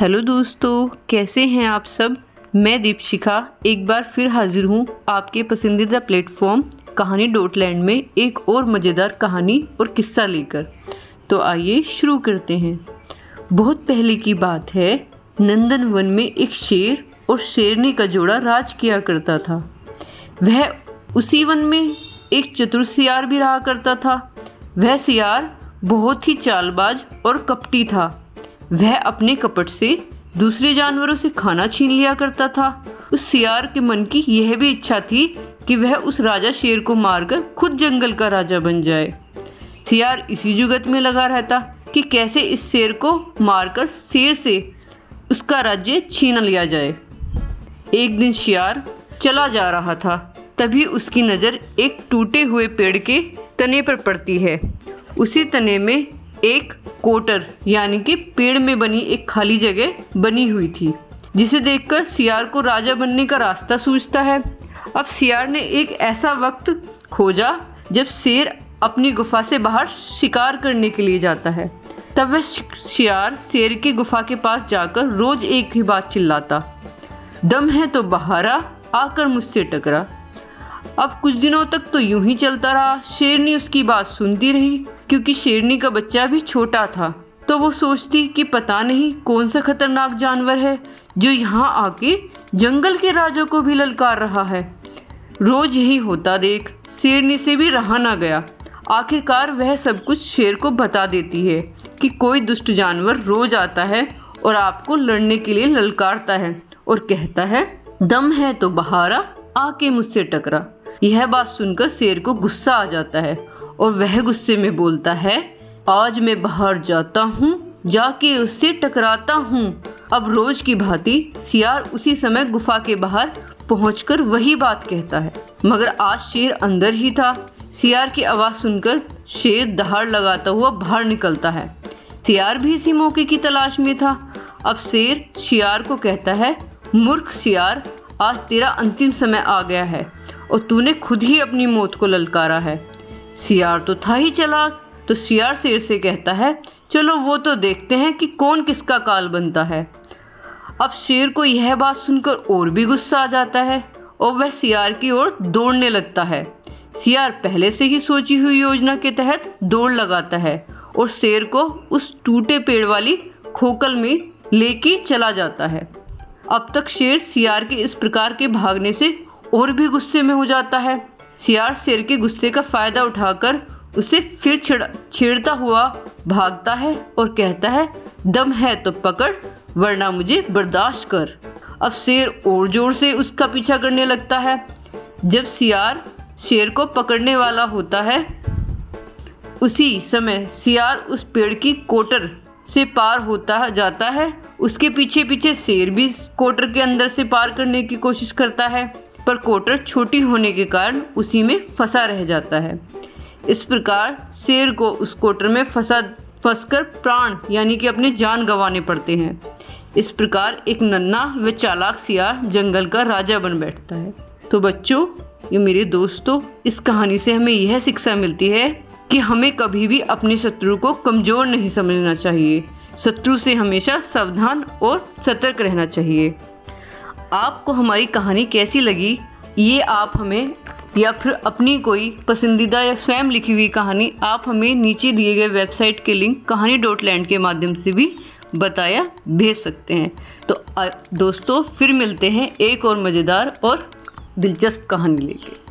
Hello दोस्तों, कैसे हैं आप सब? मैं दीपशिखा, एक बार फिर हाजिर हूँ आपके पसंदीदा प्लेटफॉर्म कहानी डॉट लैंड में एक और मज़ेदार कहानी और किस्सा लेकर। तो आइए शुरू करते हैं। बहुत पहले की बात है, नंदन वन में एक शेर और शेरनी का जोड़ा राज किया करता था। वह उसी वन में एक चतुर सियार भी रहा करता था। वह सियार बहुत ही चालबाज और कपटी था। वह अपने कपट से दूसरे जानवरों से खाना छीन लिया करता था। उस सियार के मन की यह भी इच्छा थी कि वह उस राजा शेर को मारकर खुद जंगल का राजा बन जाए। सियार इसी जुगत में लगा रहता कि कैसे इस शेर को मारकर शेर से उसका राज्य छीन लिया जाए। एक दिन शियार चला जा रहा था, तभी उसकी नज़र एक टूटे हुए पेड़ के तने पर पड़ती है। उसी तने में एक कोटर, यानी कि पेड़ में बनी एक खाली जगह बनी हुई थी, जिसे देखकर सियार को राजा बनने का रास्ता सूझता है। अब सियार ने एक ऐसा वक्त खोजा, जब शेर अपनी गुफा से बाहर शिकार करने के लिए जाता है। तब वह शियार शेर की गुफा के पास जाकर रोज एक ही बात चिल्लाता, दम है तो बहारा, आकर मुझसे टकरा। अब कुछ दिनों तक तो यूँ ही चलता रहा। शेरनी उसकी बात सुनती रही, क्योंकि शेरनी का बच्चा भी छोटा था। तो वो सोचती कि पता नहीं कौन सा खतरनाक जानवर है, जो यहाँ आके जंगल के राजा को भी ललकार रहा है। रोज यही होता देख, शेरनी से भी रहा ना गया। आखिरकार वह सब कुछ शेर को बता देती है कि कोई दुष्ट जानवर रोज आता है और आपको लड़ने के लिए ललकारता है और कहता है, दम है तो बहारा, आके मुझसे टकरा। यह बात सुनकर शेर को गुस्सा आ जाता है और वह गुस्से में बोलता है, आज मैं बाहर जाता हूँ, जाके उससे टकराता हूँ। अब रोज की भांति सियार उसी समय गुफा के बाहर पहुंचकर वही बात कहता है। मगर आज शेर अंदर ही था। सियार की आवाज़ सुनकर शेर दहाड़ लगाता हुआ बाहर निकलता है। सियार भी इसी मौके की तलाश में था। अब शेर शियार को कहता है, मूर्ख शियार आज तेरा अंतिम समय आ गया है। और तूने खुद ही अपनी मौत को ललकारा है। सियार तो था ही चला तो सियार शेर से कहता है, चलो वो तो देखते हैं कि कौन किसका काल बनता है। अब शेर को यह बात सुनकर और भी गुस्सा आ जाता है और वह सियार की ओर दौड़ने लगता है। सियार पहले से ही सोची हुई योजना के तहत दौड़ लगाता है और शेर को उस टूटे पेड़ वाली खोकल में लेके चला जाता है। अब तक शेर सियार के इस प्रकार के भागने से और भी गुस्से में हो जाता है। सियार शेर के गुस्से का फ़ायदा उठाकर उसे फिर छेड़ छेड़ता हुआ भागता है और कहता है, दम है तो पकड़, वरना मुझे बर्दाश्त कर। अब शेर और ज़ोर से उसका पीछा करने लगता है। जब सियार शेर को पकड़ने वाला होता है, उसी समय सियार उस पेड़ की कोटर से पार होता जाता है। उसके पीछे पीछे शेर भी कोटर के अंदर से पार करने की कोशिश करता है। पर कोटर छोटी होने के कारण उसी में फंसा रह जाता है। इस प्रकार शेर को उस कोटर में फंसा, फंसकर प्राण, यानी कि अपने जान गंवाने पड़ते हैं। इस प्रकार एक नन्ना व चालाक सियार जंगल का राजा बन बैठता है। तो बच्चों, ये मेरे दोस्तों, इस कहानी से हमें यह शिक्षा मिलती है कि हमें कभी भी अपने शत्रु को कमज़ोर नहीं समझना चाहिए। शत्रु से हमेशा सावधान और सतर्क रहना चाहिए। आपको हमारी कहानी कैसी लगी, ये आप हमें, या फिर अपनी कोई पसंदीदा या स्वयं लिखी हुई कहानी, आप हमें नीचे दिए गए वेबसाइट के लिंक कहानी डॉट लैंड के माध्यम से भी बताया भेज सकते हैं। तो दोस्तों, फिर मिलते हैं एक और मज़ेदार और दिलचस्प कहानी लेके।